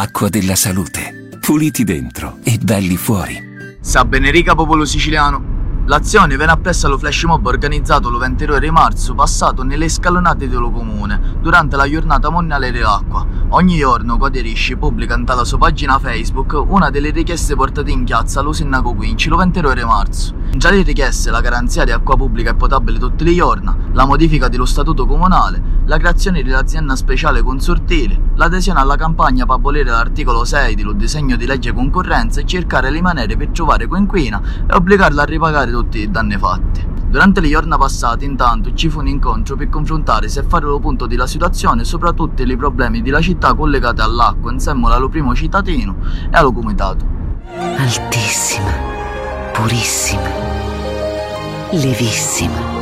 Acqua della salute. Puliti dentro e belli fuori. Sa Benerica popolo siciliano. L'azione venne appressa allo flash mob organizzato il 22 di marzo passato nelle scalonate dello comune durante la giornata mondiale dell'acqua. Ogni giorno Coderisci pubblica dalla sua pagina Facebook una delle richieste portate in piazza allo sindaco Quinci il 22 di marzo. Già le richieste la garanzia di acqua pubblica e potabile tutti i giorni, la modifica dello statuto comunale, la creazione dell'azienda speciale consortile, l'adesione alla campagna per abolire l'articolo 6 dello disegno di legge concorrenza e cercare le maniere per trovare coinquina e obbligarla a ripagare tutti i danni fatti. Durante le giornate passate, intanto, ci fu un incontro per confrontare se fare lo punto della situazione e soprattutto i problemi della città collegati all'acqua, insieme allo primo cittadino e allo comitato. Altissima, purissima, levissima